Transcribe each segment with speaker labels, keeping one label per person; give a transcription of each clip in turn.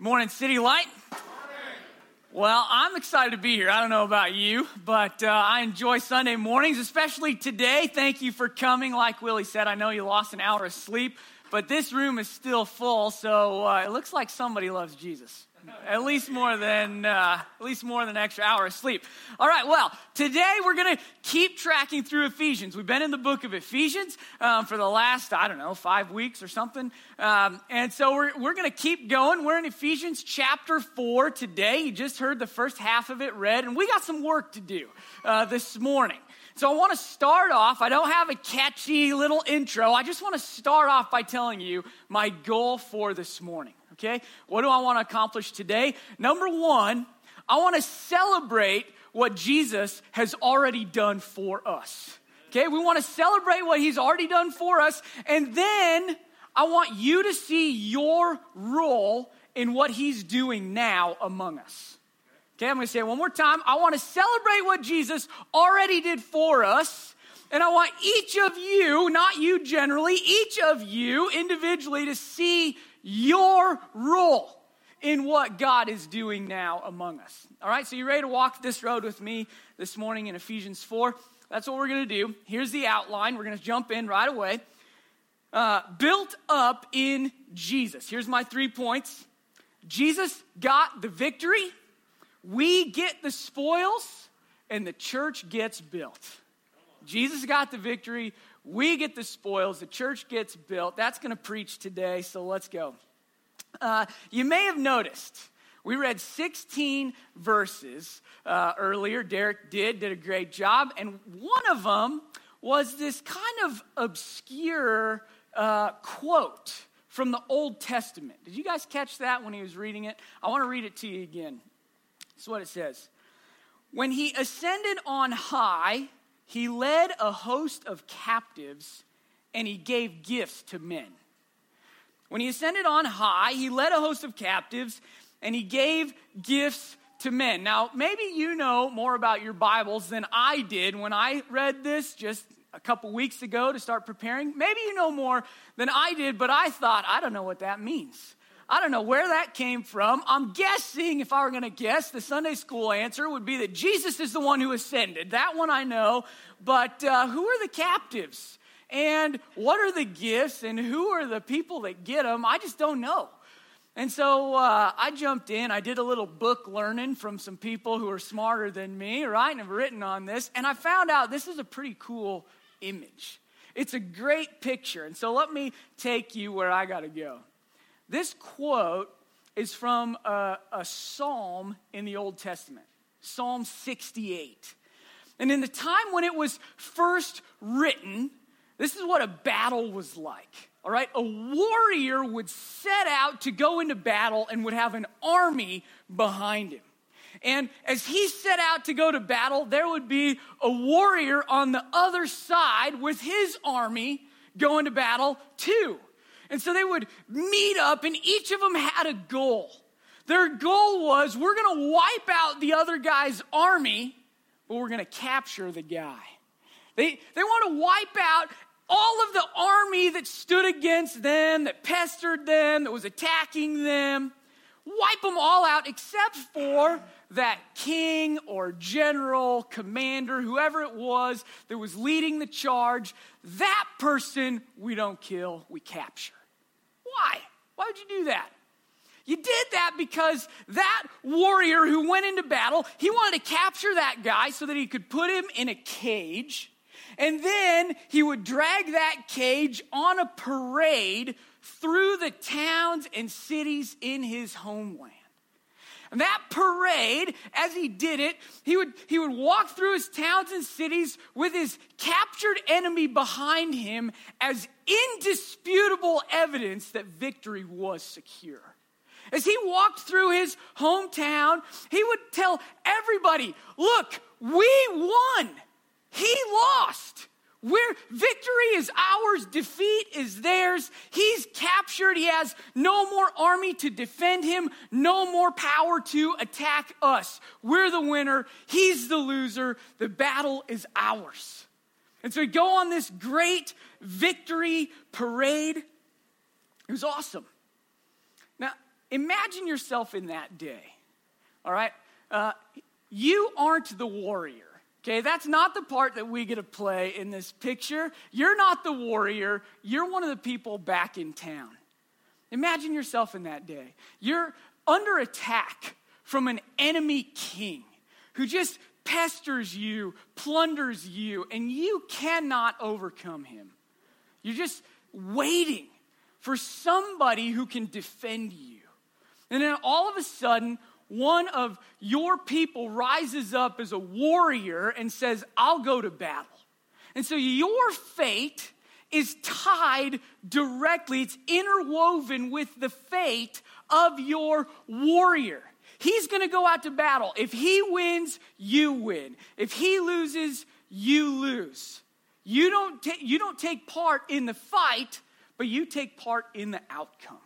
Speaker 1: Morning, City Light. Well, I'm excited to be here. I don't know about you, but uh, I enjoy Sunday mornings, especially today. Thank you for coming. Like Willie said, I know you lost an hour of sleep, but this room is still full, so uh, it looks like somebody loves Jesus at least more than uh, at least more than an extra hour of sleep. All right. Well, today we're going to keep tracking through Ephesians. We've been in the book of Ephesians um, for the last I don't know five weeks or something, um, and so we're we're going to keep going. We're in Ephesians chapter four today. You just heard the first half of it read, and we got some work to do uh, this morning. So I want to start off. I don't have a catchy little intro. I just want to start off by telling you my goal for this morning okay? What do I want to accomplish today? Number one, I want to celebrate what Jesus has already done for us. Okay, we want to celebrate what he's already done for us, and then I want you to see your role in what he's doing now among us. Okay, I'm to say it one more time. I want to celebrate what Jesus already did for us. And I want each of you, not you generally, each of you individually to see your role in what God is doing now among us. All right, so you ready to walk this road with me this morning in Ephesians 4? That's what we're going to do. Here's the outline. We're going to jump in right away. Uh, built up in Jesus. Here's my three points Jesus got the victory, we get the spoils, and the church gets built. Jesus got the victory, we get the spoils, the church gets built. That's going to preach today, so let's go. Uh, you may have noticed we read 16 verses uh, earlier. Derek did, did a great job. And one of them was this kind of obscure uh, quote from the Old Testament. Did you guys catch that when he was reading it? I want to read it to you again. This is what it says When he ascended on high, he led a host of captives and he gave gifts to men. When he ascended on high, he led a host of captives and he gave gifts to men. Now, maybe you know more about your Bibles than I did when I read this just a couple weeks ago to start preparing. Maybe you know more than I did, but I thought, I don't know what that means. I don't know where that came from. I'm guessing, if I were going to guess, the Sunday school answer would be that Jesus is the one who ascended. That one I know. But uh, who are the captives? And what are the gifts? And who are the people that get them? I just don't know. And so uh, I jumped in. I did a little book learning from some people who are smarter than me, right? And have written on this. And I found out this is a pretty cool image. It's a great picture. And so let me take you where I got to go. This quote is from a, a, psalm in the Old Testament, Psalm 68. And in the time when it was first written, this is what a battle was like. All right, a warrior would set out to go into battle and would have an army behind him. And as he set out to go to battle, there would be a warrior on the other side with his army going to battle too. And so they would meet up, and each of them had a goal. Their goal was we're going to wipe out the other guy's army, but we're going to capture the guy. They, they want to wipe out all of the army that stood against them, that pestered them, that was attacking them. Wipe them all out except for that king or general, commander, whoever it was that was leading the charge. That person we don't kill, we capture. Why? Why would you do that? You did that because that warrior who went into battle, he wanted to capture that guy so that he could put him in a cage. And then he would drag that cage on a parade through the towns and cities in his homeland. That parade, as he did it, he would, he would walk through his towns and cities with his captured enemy behind him as indisputable evidence that victory was secure. As he walked through his hometown, he would tell everybody, Look, we won. He lost. Where victory is ours, defeat is theirs. He's captured. He has no more army to defend him, no more power to attack us. We're the winner. He's the loser. The battle is ours. And so we go on this great victory parade. It was awesome. Now, imagine yourself in that day. All right? Uh, you aren't the warrior. Okay, that's not the part that we get to play in this picture. You're not the warrior, you're one of the people back in town. Imagine yourself in that day. You're under attack from an enemy king who just pesters you, plunders you, and you cannot overcome him. You're just waiting for somebody who can defend you. And then all of a sudden, one of your people rises up as a warrior and says, I'll go to battle. And so your fate is tied directly, it's interwoven with the fate of your warrior. He's going to go out to battle. If he wins, you win. If he loses, you lose. You don't, ta- you don't take part in the fight, but you take part in the outcome.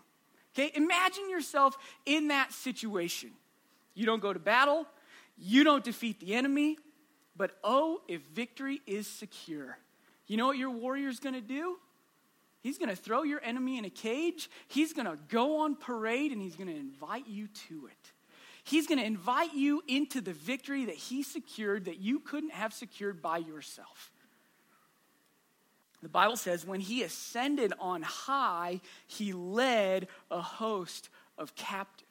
Speaker 1: Okay? Imagine yourself in that situation. You don't go to battle, you don't defeat the enemy, but oh, if victory is secure. You know what your warrior's gonna do? He's gonna throw your enemy in a cage, he's gonna go on parade, and he's gonna invite you to it. He's going to invite you into the victory that he secured that you couldn't have secured by yourself. The Bible says, when he ascended on high, he led a host of captives.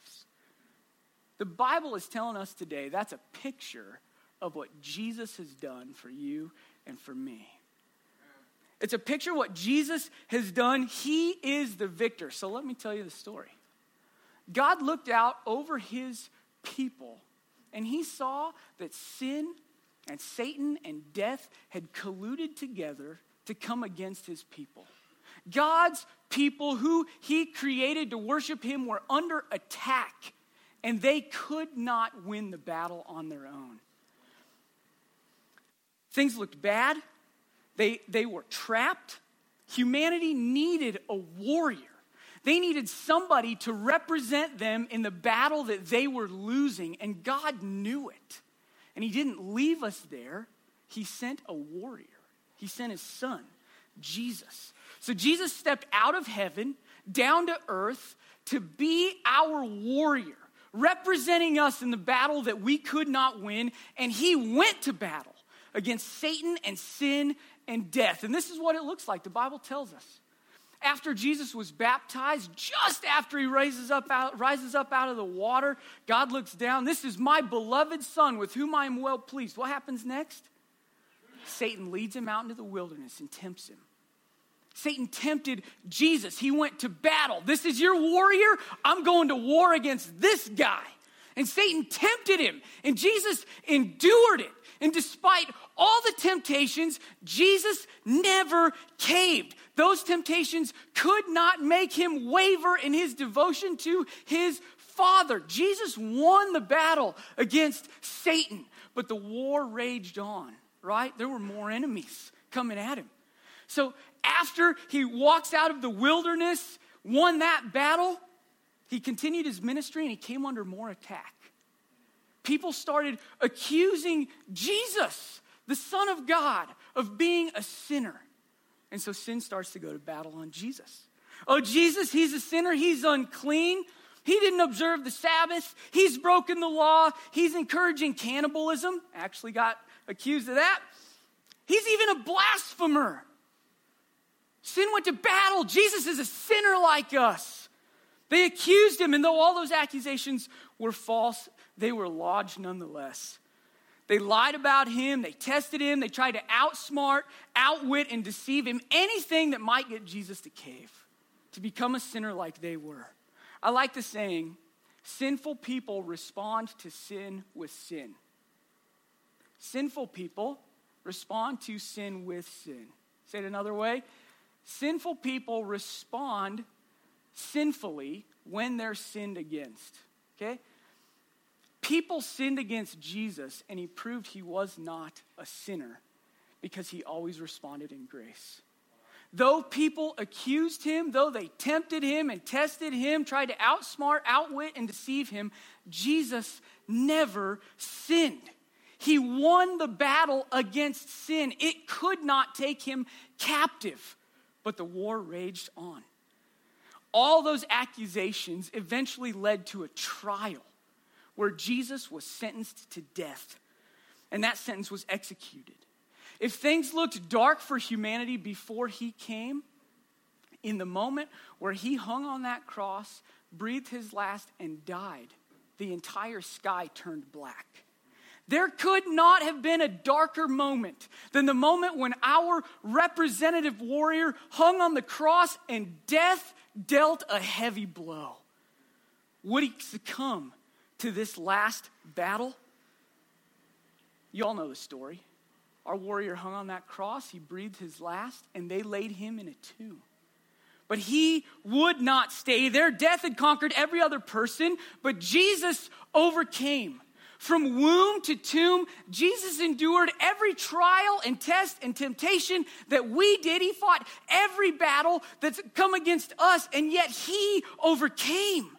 Speaker 1: The Bible is telling us today that's a picture of what Jesus has done for you and for me. It's a picture of what Jesus has done. He is the victor. So let me tell you the story. God looked out over his people. And he saw that sin and Satan and death had colluded together to come against his people. God's people, who he created to worship him, were under attack, and they could not win the battle on their own. Things looked bad, they, they were trapped. Humanity needed a warrior they needed somebody to represent them in the battle that they were losing, and God knew it. And He didn't leave us there, He sent a warrior. He sent His Son, Jesus. So Jesus stepped out of heaven down to earth to be our warrior, representing us in the battle that we could not win, and He went to battle against Satan and sin and death. And this is what it looks like. The Bible tells us after Jesus was baptized, just after he raises up out, rises up out of the water, God looks down. This is my beloved Son with whom I am well pleased. What happens next? Satan leads him out into the wilderness and tempts him. Satan tempted Jesus. He went to battle. This is your warrior. I'm going to war against this guy. And Satan tempted him, and Jesus endured it. And despite all the temptations, Jesus never caved. Those temptations could not make him waver in his devotion to his Father. Jesus won the battle against Satan, but the war raged on, right? There were more enemies coming at him. So after he walks out of the wilderness, won that battle, he continued his ministry and he came under more attack people started accusing Jesus, the Son of God, of being a sinner. And so sin starts to go to battle on Jesus. Oh, Jesus, he's a sinner, he's unclean. He didn't observe the Sabbath. He's broken the law. He's encouraging cannibalism. Actually, got accused of that. He's even a blasphemer. Sin went to battle. Jesus is a sinner like us. They accused him, and though all those accusations were false, they were lodged nonetheless. They lied about him, they tested him, they tried to outsmart, outwit, and deceive him. Anything that might get Jesus to cave, to become a sinner like they were. I like the saying sinful people respond to sin with sin. Sinful people respond to sin with sin. Say it another way sinful people respond sinfully when they're sinned against. Okay? People sinned against Jesus, and he proved he was not a sinner because he always responded in grace. Though people accused him, though they tempted him and tested him, tried to outsmart, outwit, and deceive him, Jesus never sinned. He won the battle against sin. It could not take him captive, but the war raged on. all those accusations eventually led to a trial where Jesus was sentenced to death, and that sentence was executed. If things looked dark for humanity before he came, in the moment where he hung on that cross, breathed his last, and died, the entire sky turned black. There could not have been a darker moment than the moment when our representative warrior hung on the cross and death dealt a heavy blow. Would he succumb to this last battle? You all know the story. Our warrior hung on that cross, he breathed his last, and they laid him in a tomb. But he would not stay there. Death had conquered every other person, but Jesus overcame. From womb to tomb, Jesus endured every trial and test and temptation that we did. He fought every battle that's come against us, and yet he overcame.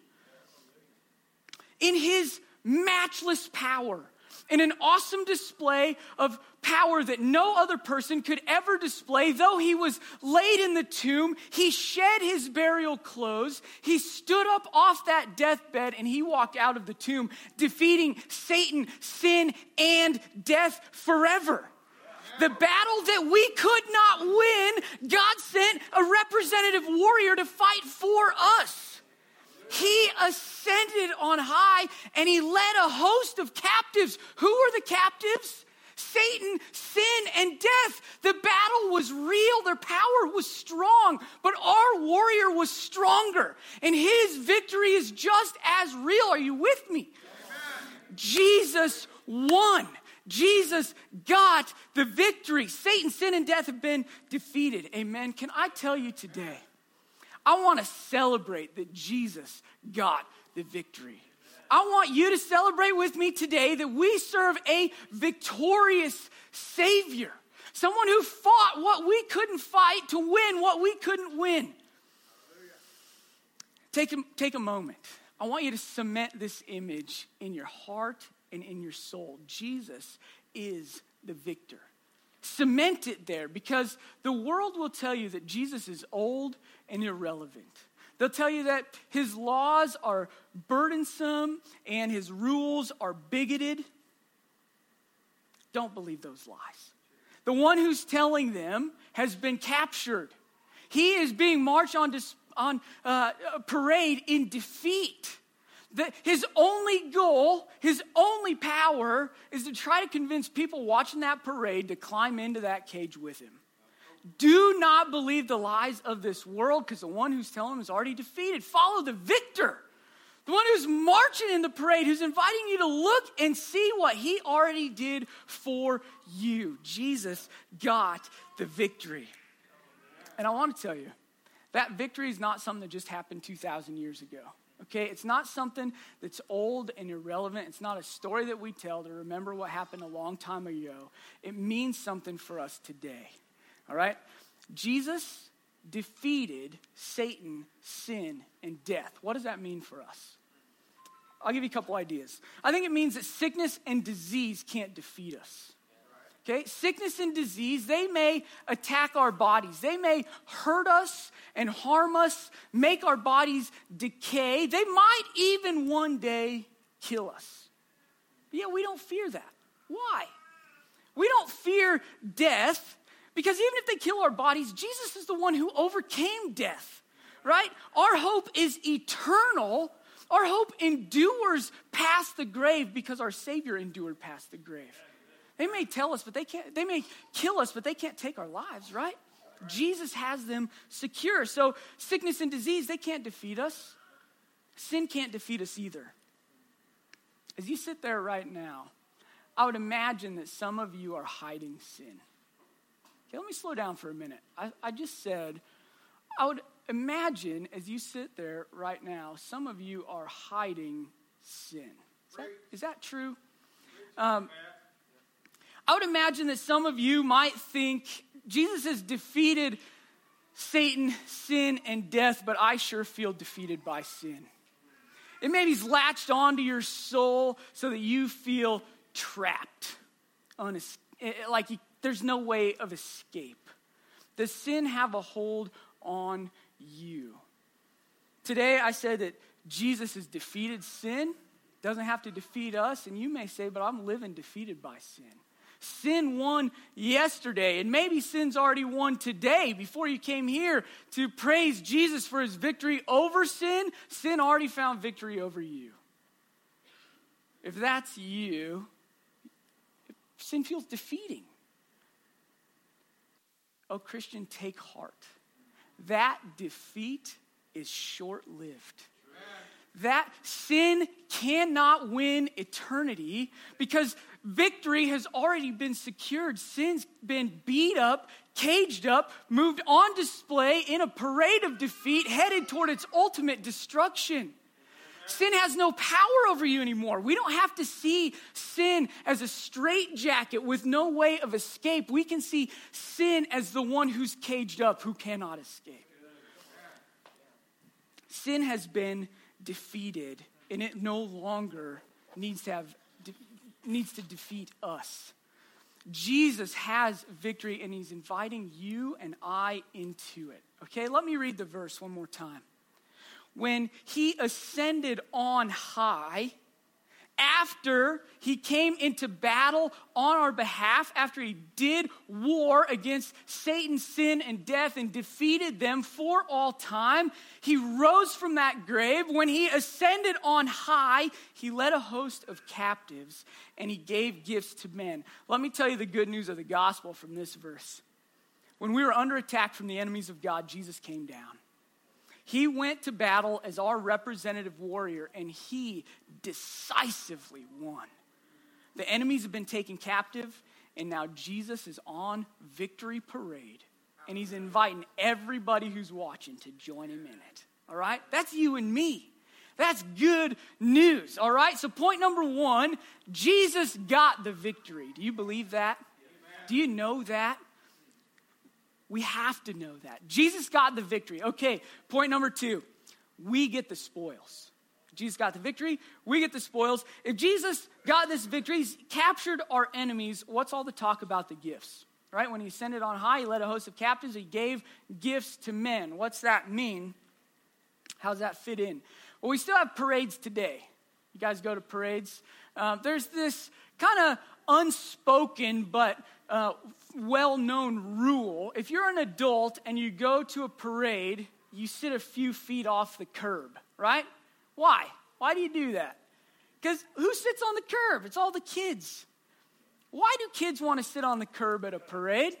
Speaker 1: In his matchless power, in an awesome display of power that no other person could ever display. Though he was laid in the tomb, he shed his burial clothes. He stood up off that deathbed and he walked out of the tomb, defeating Satan, sin, and death forever. The battle that we could not win, God sent a representative warrior to fight for us. He ascended on high and he led a host of captives. Who were the captives? Satan, sin, and death. The battle was real, their power was strong, but our warrior was stronger, and his victory is just as real. Are you with me? Amen. Jesus won. Jesus got the victory. Satan, sin, and death have been defeated. Amen. Can I tell you today? I want to celebrate that Jesus got the victory. I want you to celebrate with me today that we serve a victorious Savior. Someone who fought what we couldn't fight to win what we couldn't win. Take a, take a moment. I want you to cement this image in your heart and in your soul. Jesus is the victor. Cement it there because the world will tell you that Jesus is old and irrelevant. They'll tell you that his laws are burdensome and his rules are bigoted. Don't believe those lies. The one who's telling them has been captured. He is being marched on, dis- on uh, parade in defeat. The, his only goal, his only power is to try to convince people watching that parade to climb into that cage with him. Do not believe the lies of this world because the one who's telling them is already defeated. Follow the victor, the one who's marching in the parade, who's inviting you to look and see what he already did for you. Jesus got the victory. And I want to tell you, that victory is not something that just happened 2,000 years ago. Okay, it's not something that's old and irrelevant. It's not a story that we tell to remember what happened a long time ago. It means something for us today. All right? Jesus defeated Satan, sin, and death. What does that mean for us? I'll give you a couple ideas. I think it means that sickness and disease can't defeat us. Okay? Sickness and disease, they may attack our bodies. They may hurt us and harm us, make our bodies decay. They might even one day kill us. But yet we don't fear that. Why? We don't fear death because even if they kill our bodies, Jesus is the one who overcame death, right? Our hope is eternal. Our hope endures past the grave because our Savior endured past the grave. They may tell us, but they can't, they may kill us, but they can't take our lives, right? Jesus has them secure. So sickness and disease, they can't defeat us. Sin can't defeat us either. As you sit there right now, I would imagine that some of you are hiding sin. Okay, let me slow down for a minute. I, I just said, I would imagine as you sit there right now, some of you are hiding sin. Is that, is that true? Um, I would imagine that some of you might think Jesus has defeated Satan, sin, and death, but I sure feel defeated by sin. It maybe he's latched onto your soul so that you feel trapped, unes- like you there's no way of escape. Does sin have a hold on you? Today I said that Jesus has defeated sin, doesn't have to defeat us. And you may say, but I'm living defeated by sin. Sin won yesterday, and maybe sin's already won today. Before you came here to praise Jesus for his victory over sin, sin already found victory over you. If that's you, sin feels defeating. Oh, Christian, take heart. That defeat is short lived that sin cannot win eternity because victory has already been secured. Sin's been beat up, caged up, moved on display in a parade of defeat headed toward its ultimate destruction. Sin has no power over you anymore. We don't have to see sin as a straitjacket with no way of escape. We can see sin as the one who's caged up, who cannot escape. Sin has been defeated, and it no longer needs to have needs to defeat us. Jesus has victory and he's inviting you and I into it. Okay, let me read the verse one more time. When he ascended on high, after he came into battle on our behalf, after he did war against Satan, sin, and death and defeated them for all time, he rose from that grave. When he ascended on high, he led a host of captives and he gave gifts to men. Let me tell you the good news of the gospel from this verse. When we were under attack from the enemies of God, Jesus came down. He went to battle as our representative warrior and he decisively won. The enemies have been taken captive, and now Jesus is on victory parade, and he's inviting everybody who's watching to join him in it. All right? That's you and me. That's good news. All right? So, point number one Jesus got the victory. Do you believe that? Do you know that? We have to know that. Jesus got the victory. Okay, point number two we get the spoils. Jesus got the victory, we get the spoils. If Jesus got this victory, he's captured our enemies, what's all the talk about the gifts? Right? When he ascended on high, he led a host of captives, he gave gifts to men. What's that mean? How does that fit in? Well, we still have parades today. You guys go to parades. Uh, there's this kind of unspoken but uh, well known rule. If you're an adult and you go to a parade, you sit a few feet off the curb, right? Why? Why do you do that? Because who sits on the curb? It's all the kids. Why do kids want to sit on the curb at a parade?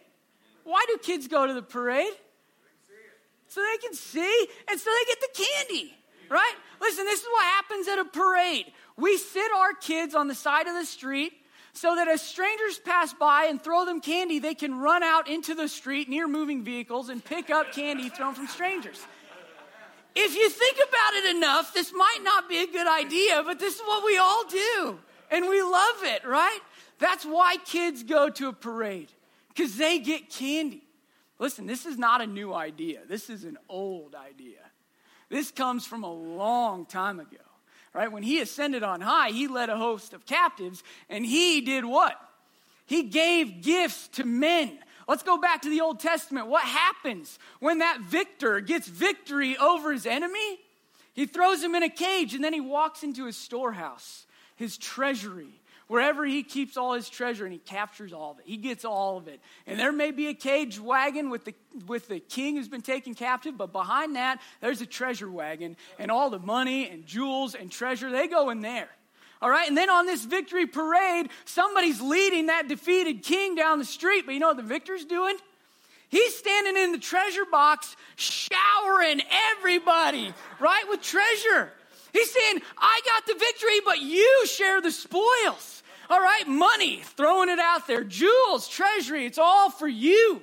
Speaker 1: Why do kids go to the parade? So they can see and so they get the candy, right? Listen, this is what happens at a parade. We sit our kids on the side of the street so that as strangers pass by and throw them candy, they can run out into the street near moving vehicles and pick up candy thrown from strangers. If you think about it enough, this might not be a good idea, but this is what we all do. And we love it, right? That's why kids go to a parade, because they get candy. Listen, this is not a new idea, this is an old idea. This comes from a long time ago right? When he ascended on high, he led a host of captives, and he did what? He gave gifts to men. Let's go back to the Old Testament. What happens when that victor gets victory over his enemy? He throws him in a cage and then he walks into his storehouse, his treasury, wherever he keeps all his treasure and he captures all of it. He gets all of it. And there may be a cage wagon with the, with the king who's been taken captive, but behind that, there's a treasure wagon and all the money and jewels and treasure, they go in there. All right, and then on this victory parade, somebody's leading that defeated king down the street, but you know what the victor's doing? He's standing in the treasure box, showering everybody, right, with treasure. He's saying, I got the victory, but you share the spoils. All right, money, throwing it out there, jewels, treasury, it's all for you.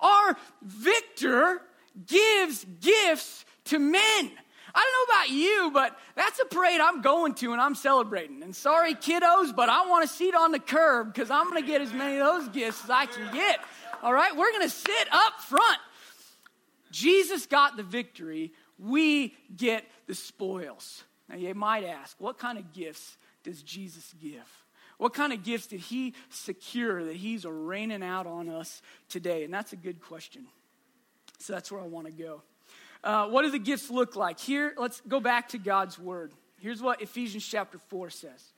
Speaker 1: Our victor gives gifts to men. I don't know about you, but that's a parade I'm going to and I'm celebrating. And sorry, kiddos, but I want a seat on the curb because I'm going to get as many of those gifts as I can get. All right, we're going to sit up front. Jesus got the victory, we get the spoils. Now, you might ask, what kind of gifts does Jesus give? What kind of gifts did he secure that he's raining out on us today? And that's a good question. So that's where I want to go. Uh, what do the gifts look like? Here, let's go back to God's word. Here's what Ephesians chapter 4 says.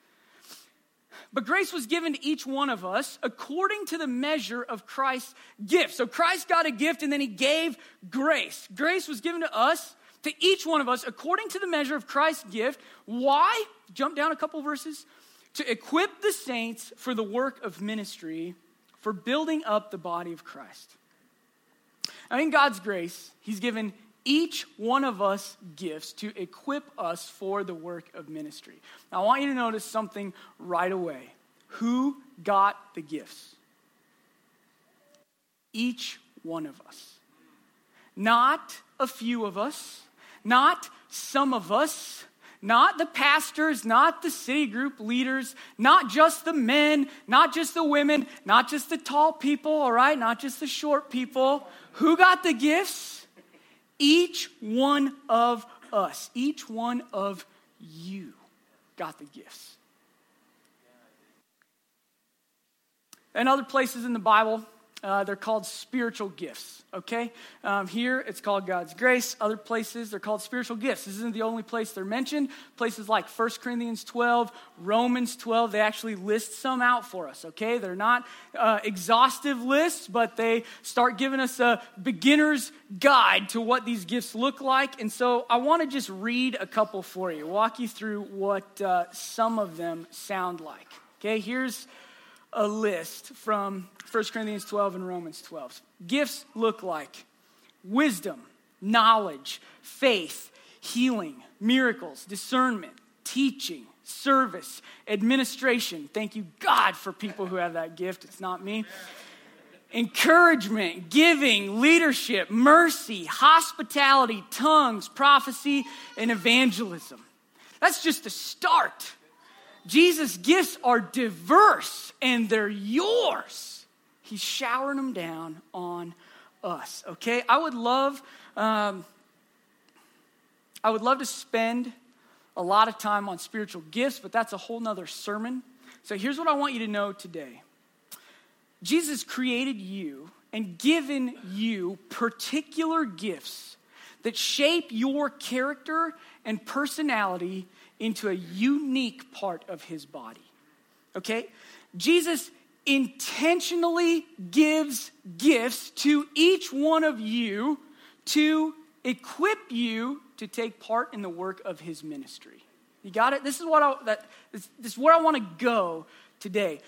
Speaker 1: But grace was given to each one of us according to the measure of Christ's gift. So Christ got a gift and then he gave grace. Grace was given to us, to each one of us, according to the measure of Christ's gift. Why? Jump down a couple verses. To equip the saints for the work of ministry, for building up the body of Christ. Now, in God's grace, He's given each one of us gifts to equip us for the work of ministry. Now, I want you to notice something right away. Who got the gifts? Each one of us. Not a few of us, not some of us, not the pastors, not the city group leaders, not just the men, not just the women, not just the tall people, all right, not just the short people. Who got the gifts? Each one of us, each one of you got the gifts. And other places in the Bible, uh, they're called spiritual gifts, okay? Um, here it's called God's grace. Other places they're called spiritual gifts. This isn't the only place they're mentioned. Places like 1 Corinthians 12, Romans 12, they actually list some out for us, okay? They're not uh, exhaustive lists, but they start giving us a beginner's guide to what these gifts look like. And so I want to just read a couple for you, walk you through what uh, some of them sound like, okay? Here's a list from 1 Corinthians 12 and Romans 12. Gifts look like wisdom, knowledge, faith, healing, miracles, discernment, teaching, service, administration. Thank you, God, for people who have that gift. It's not me. Encouragement, giving, leadership, mercy, hospitality, tongues, prophecy, and evangelism. That's just a start. Jesus' gifts are diverse and they're yours. He's showering them down on us. Okay, I would love, um, I would love to spend a lot of time on spiritual gifts, but that's a whole nother sermon. So here's what I want you to know today. Jesus created you and given you particular gifts that shape your character and personality into a unique part of his body. Okay? Jesus intentionally gives gifts to each one of you to equip you to take part in the work of his ministry. You got it? This is what I that this, this is where I want to go today.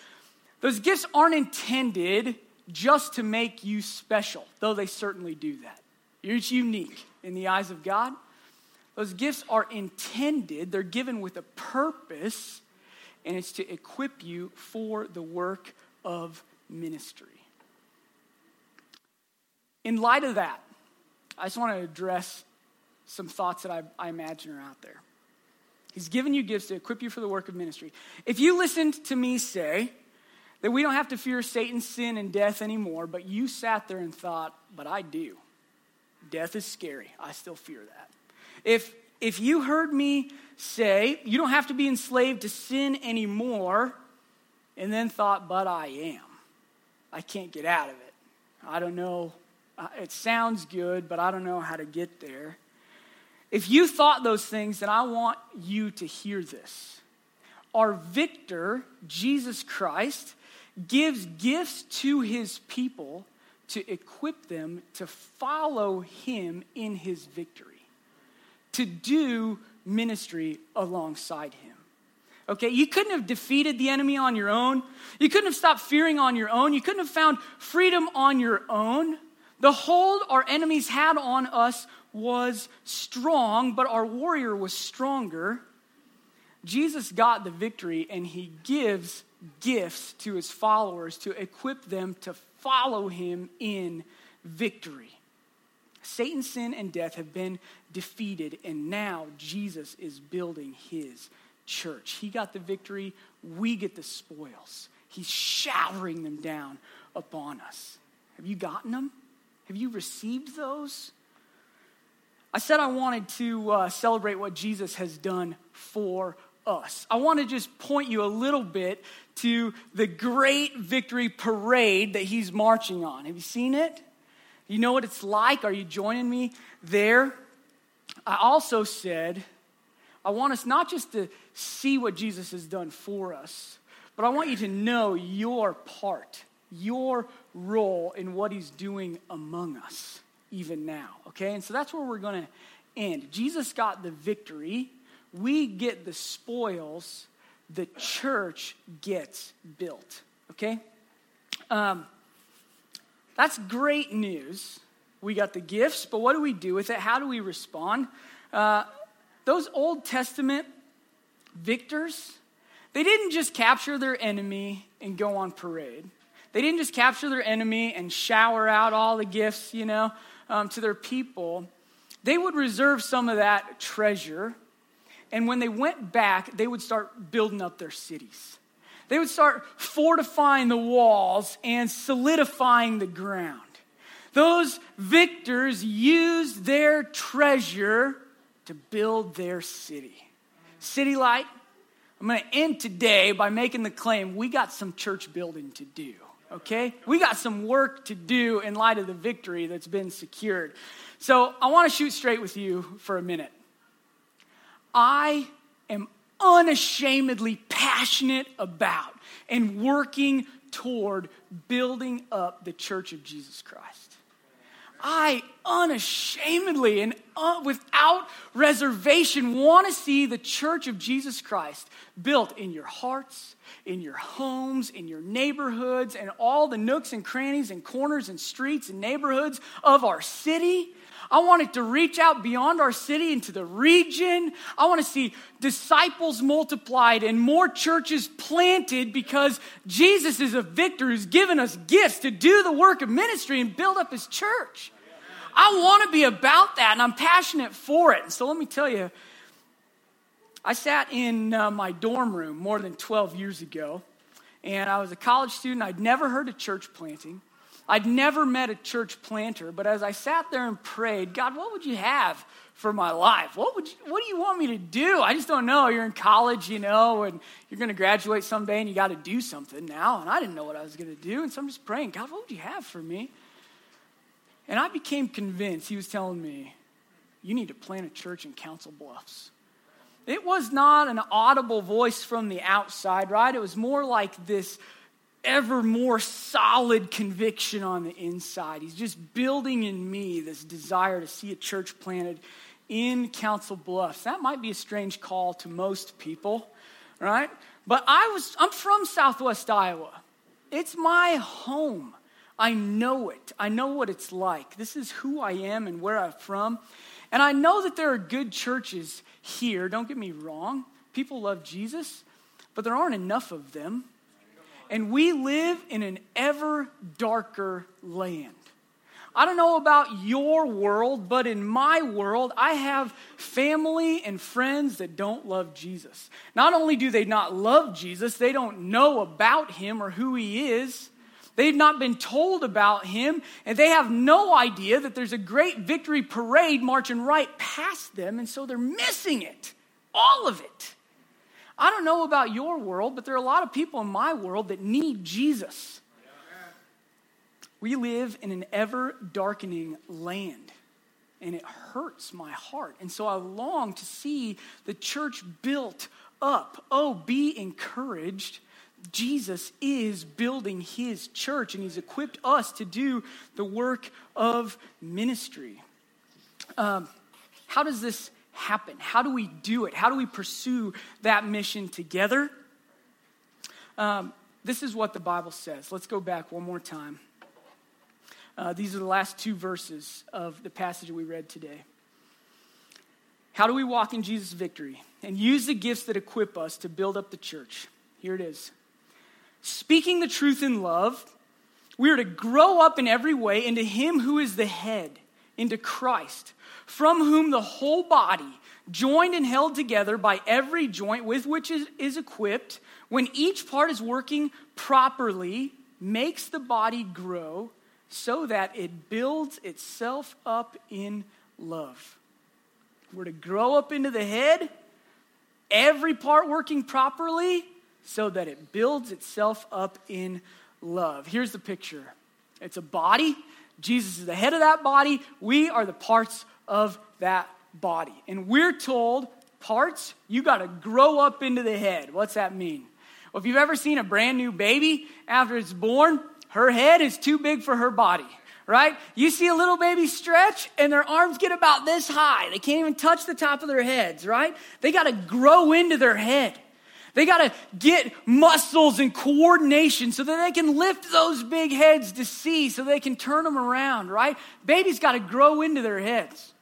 Speaker 1: Those gifts aren't intended just to make you special, though they certainly do that. You're unique in the eyes of God. Those gifts are intended, they're given with a purpose, and it's to equip you for the work of ministry. In light of that, I just want to address some thoughts that I, I imagine are out there. He's given you gifts to equip you for the work of ministry. If you listened to me say that we don't have to fear Satan, sin, and death anymore, but you sat there and thought, but I do. Death is scary. I still fear that. If, if you heard me say, you don't have to be enslaved to sin anymore, and then thought, but I am. I can't get out of it. I don't know. Uh, it sounds good, but I don't know how to get there. If you thought those things, then I want you to hear this. Our victor, Jesus Christ, gives gifts to his people to equip them to follow him in his victory to do ministry alongside him. Okay, you couldn't have defeated the enemy on your own. You couldn't have stopped fearing on your own. You couldn't have found freedom on your own. The hold our enemies had on us was strong, but our warrior was stronger. Jesus got the victory, and he gives gifts to his followers to equip them to follow him in victory. Satan, sin, and death have been defeated, and now Jesus is building his church. He got the victory, we get the spoils. He's showering them down upon us. Have you gotten them? Have you received those? I said I wanted to uh, celebrate what Jesus has done for us. I want to just point you a little bit to the great victory parade that he's marching on. Have you seen it? You know what it's like? Are you joining me there? I also said, I want us not just to see what Jesus has done for us, but I want you to know your part, your role in what he's doing among us, even now. Okay? And so that's where we're going to end. Jesus got the victory, we get the spoils, the church gets built. Okay? Um, that's great news. We got the gifts, but what do we do with it? How do we respond? Uh, those Old Testament victors, they didn't just capture their enemy and go on parade. They didn't just capture their enemy and shower out all the gifts, you know, um, to their people. They would reserve some of that treasure. And when they went back, they would start building up their cities. They would start fortifying the walls and solidifying the ground. Those victors used their treasure to build their city. City Light, I'm going to end today by making the claim we got some church building to do, okay? We got some work to do in light of the victory that's been secured. So I want to shoot straight with you for a minute. I am unashamedly passionate about and working toward building up the church of Jesus Christ. I unashamedly and uh, without reservation want to see the church of Jesus Christ built in your hearts, in your homes, in your neighborhoods, and all the nooks and crannies and corners and streets and neighborhoods of our city. I want it to reach out beyond our city into the region. I want to see disciples multiplied and more churches planted because Jesus is a victor who's given us gifts to do the work of ministry and build up his church. I want to be about that and I'm passionate for it. So let me tell you, I sat in uh, my dorm room more than 12 years ago, and I was a college student. I'd never heard of church planting. I'd never met a church planter, but as I sat there and prayed, God, what would you have for my life? What would you, what do you want me to do? I just don't know. You're in college, you know, and you're going to graduate someday and you got to do something now, and I didn't know what I was going to do, and so I'm just praying, God, what would you have for me? And I became convinced he was telling me, you need to plant a church in Council Bluffs. It was not an audible voice from the outside, right? It was more like this ever more solid conviction on the inside. He's just building in me this desire to see a church planted in Council Bluffs. That might be a strange call to most people, right? But I was I'm from Southwest Iowa. It's my home. I know it. I know what it's like. This is who I am and where I'm from. And I know that there are good churches here, don't get me wrong. People love Jesus, but there aren't enough of them and we live in an ever darker land. I don't know about your world, but in my world, I have family and friends that don't love Jesus. Not only do they not love Jesus, they don't know about him or who he is. They've not been told about him, and they have no idea that there's a great victory parade marching right past them, and so they're missing it. All of it. I don't know about your world, but there are a lot of people in my world that need Jesus. We live in an ever darkening land, and it hurts my heart. And so I long to see the church built up. Oh, be encouraged. Jesus is building his church, and he's equipped us to do the work of ministry. Um, how does this happen? How do we do it? How do we pursue that mission together? Um, this is what the Bible says. Let's go back one more time. Uh, these are the last two verses of the passage we read today. How do we walk in Jesus' victory and use the gifts that equip us to build up the church? Here it is. Speaking the truth in love, we are to grow up in every way into Him who is the head, into Christ from whom the whole body, joined and held together by every joint with which it is equipped, when each part is working properly, makes the body grow so that it builds itself up in love. We're to grow up into the head, every part working properly, so that it builds itself up in love. Here's the picture it's a body. Jesus is the head of that body. We are the parts of that body. And we're told parts, you got to grow up into the head. What's that mean? Well, if you've ever seen a brand new baby after it's born, her head is too big for her body right? You see a little baby stretch and their arms get about this high. They can't even touch the top of their heads, right? They got to grow into their head. They got to get muscles and coordination so that they can lift those big heads to see so they can turn them around, right? Babies got to grow into their heads.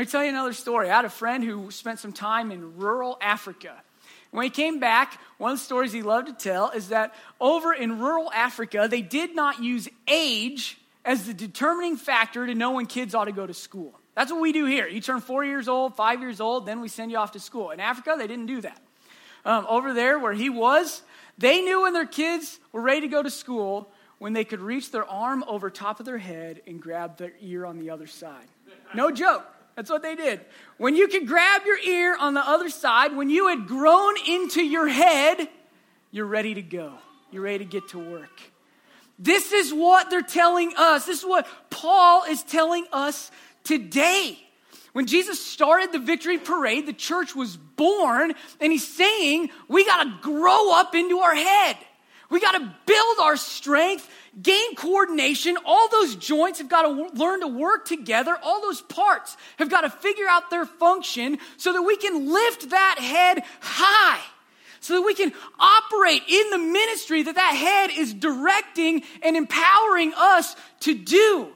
Speaker 1: Let me tell you another story. I had a friend who spent some time in rural Africa. When he came back, one of the stories he loved to tell is that over in rural Africa, they did not use age as the determining factor to know when kids ought to go to school. That's what we do here. You turn four years old, five years old, then we send you off to school. In Africa, they didn't do that. Um, over there where he was, they knew when their kids were ready to go to school when they could reach their arm over top of their head and grab their ear on the other side. No joke. That's what they did. When you could grab your ear on the other side, when you had grown into your head, you're ready to go. You're ready to get to work. This is what they're telling us. This is what Paul is telling us today. When Jesus started the victory parade, the church was born, and he's saying we got to grow up into our head. We got to build our strength, gain coordination. All those joints have got to learn to work together. All those parts have got to figure out their function so that we can lift that head high so that we can operate in the ministry that that head is directing and empowering us to do.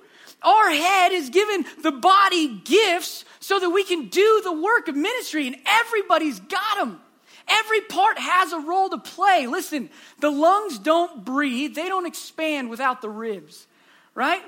Speaker 1: Our head is given the body gifts so that we can do the work of ministry, and everybody's got them. Every part has a role to play. Listen, the lungs don't breathe, they don't expand without the ribs, right?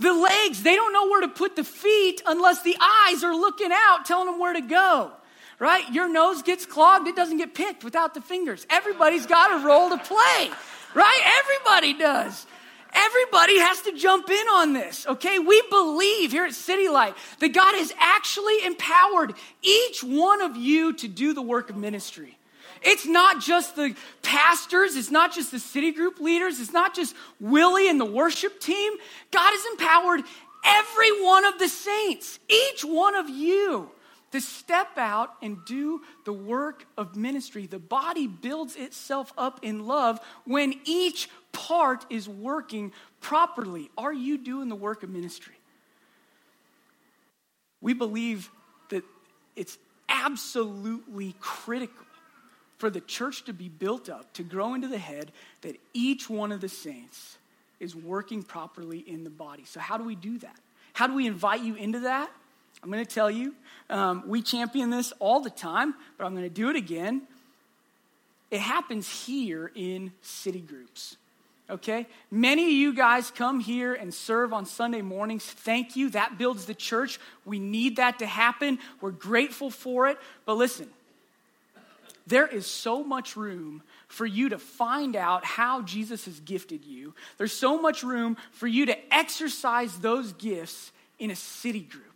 Speaker 1: The legs, they don't know where to put the feet unless the eyes are looking out, telling them where to go right? Your nose gets clogged, it doesn't get picked without the fingers. Everybody's got a role to play, right? Everybody does. Everybody has to jump in on this, okay? We believe here at City Light that God has actually empowered each one of you to do the work of ministry. It's not just the pastors, it's not just the city group leaders, it's not just Willie and the worship team. God has empowered every one of the saints, each one of you to step out and do the work of ministry. The body builds itself up in love when each part is working properly. Are you doing the work of ministry? We believe that it's absolutely critical for the church to be built up, to grow into the head, that each one of the saints is working properly in the body. So, how do we do that? How do we invite you into that? I'm going to tell you, um, we champion this all the time, but I'm going to do it again. It happens here in city groups. Okay? Many of you guys come here and serve on Sunday mornings. Thank you. That builds the church. We need that to happen. We're grateful for it. But listen, there is so much room for you to find out how Jesus has gifted you. There's so much room for you to exercise those gifts in a city group.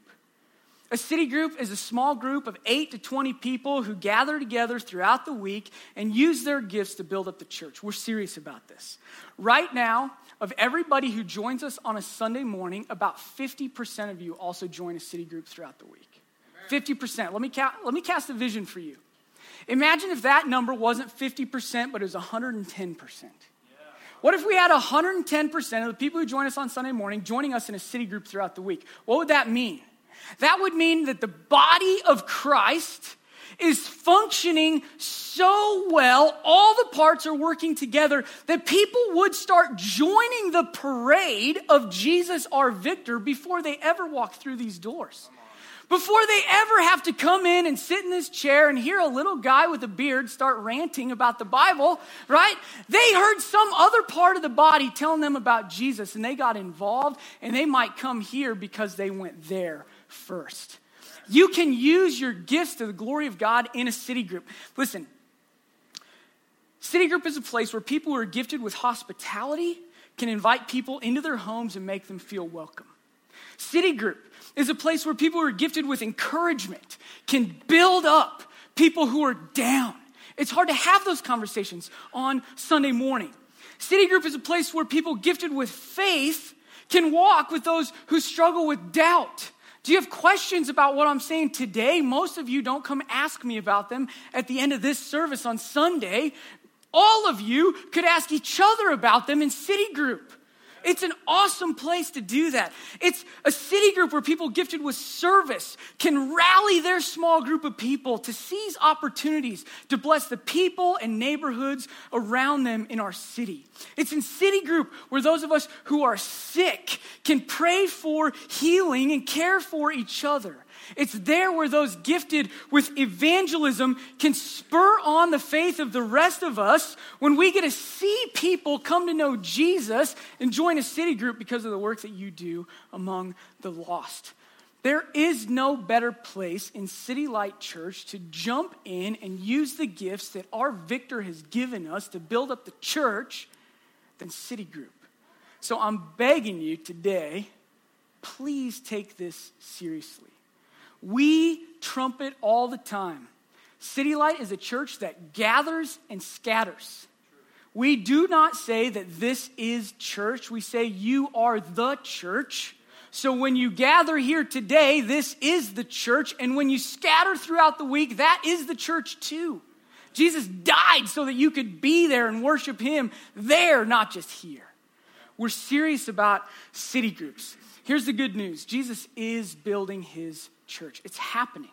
Speaker 1: A city group is a small group of 8 to 20 people who gather together throughout the week and use their gifts to build up the church. We're serious about this. Right now, of everybody who joins us on a Sunday morning, about 50% of you also join a city group throughout the week. 50%. Let me, ca- let me cast a vision for you. Imagine if that number wasn't 50%, but it was 110%. What if we had 110% of the people who join us on Sunday morning joining us in a city group throughout the week? What would that mean? That would mean that the body of Christ is functioning so well, all the parts are working together, that people would start joining the parade of Jesus our victor before they ever walk through these doors. Before they ever have to come in and sit in this chair and hear a little guy with a beard start ranting about the Bible, right? They heard some other part of the body telling them about Jesus and they got involved and they might come here because they went there first. You can use your gifts to the glory of God in a city group. Listen, city group is a place where people who are gifted with hospitality can invite people into their homes and make them feel welcome. City group is a place where people who are gifted with encouragement can build up people who are down. It's hard to have those conversations on Sunday morning. City group is a place where people gifted with faith can walk with those who struggle with doubt Do you have questions about what I'm saying today? Most of you don't come ask me about them at the end of this service on Sunday. All of you could ask each other about them in city group. It's an awesome place to do that. It's a city group where people gifted with service can rally their small group of people to seize opportunities to bless the people and neighborhoods around them in our city. It's in city group where those of us who are sick can pray for healing and care for each other. It's there where those gifted with evangelism can spur on the faith of the rest of us when we get to see people come to know Jesus and join a city group because of the work that you do among the lost. There is no better place in City Light Church to jump in and use the gifts that our Victor has given us to build up the church than City Group. So I'm begging you today, please take this seriously. We trumpet all the time. City Light is a church that gathers and scatters. We do not say that this is church. We say you are the church. So when you gather here today, this is the church. And when you scatter throughout the week, that is the church too. Jesus died so that you could be there and worship him there, not just here. We're serious about city groups. Here's the good news Jesus is building his church. It's happening.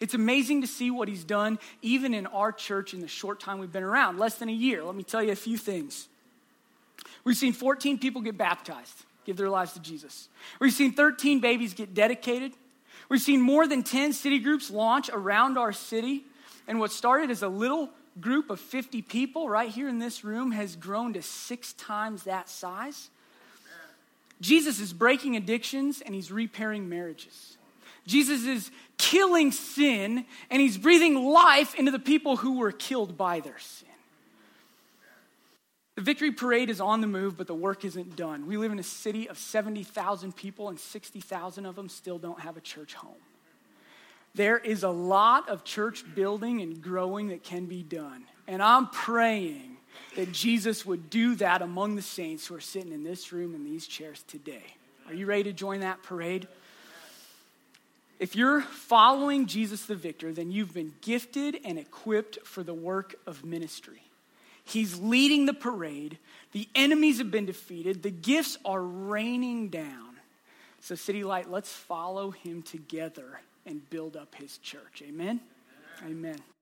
Speaker 1: It's amazing to see what he's done, even in our church in the short time we've been around, less than a year. Let me tell you a few things. We've seen 14 people get baptized, give their lives to Jesus. We've seen 13 babies get dedicated. We've seen more than 10 city groups launch around our city. And what started as a little group of 50 people right here in this room has grown to six times that size. Jesus is breaking addictions and he's repairing marriages. Jesus is killing sin and he's breathing life into the people who were killed by their sin. The victory parade is on the move, but the work isn't done. We live in a city of 70,000 people, and 60,000 of them still don't have a church home. There is a lot of church building and growing that can be done. And I'm praying that Jesus would do that among the saints who are sitting in this room in these chairs today. Are you ready to join that parade? If you're following Jesus the victor, then you've been gifted and equipped for the work of ministry. He's leading the parade. The enemies have been defeated. The gifts are raining down. So, City Light, let's follow him together and build up his church. Amen. Amen. Amen.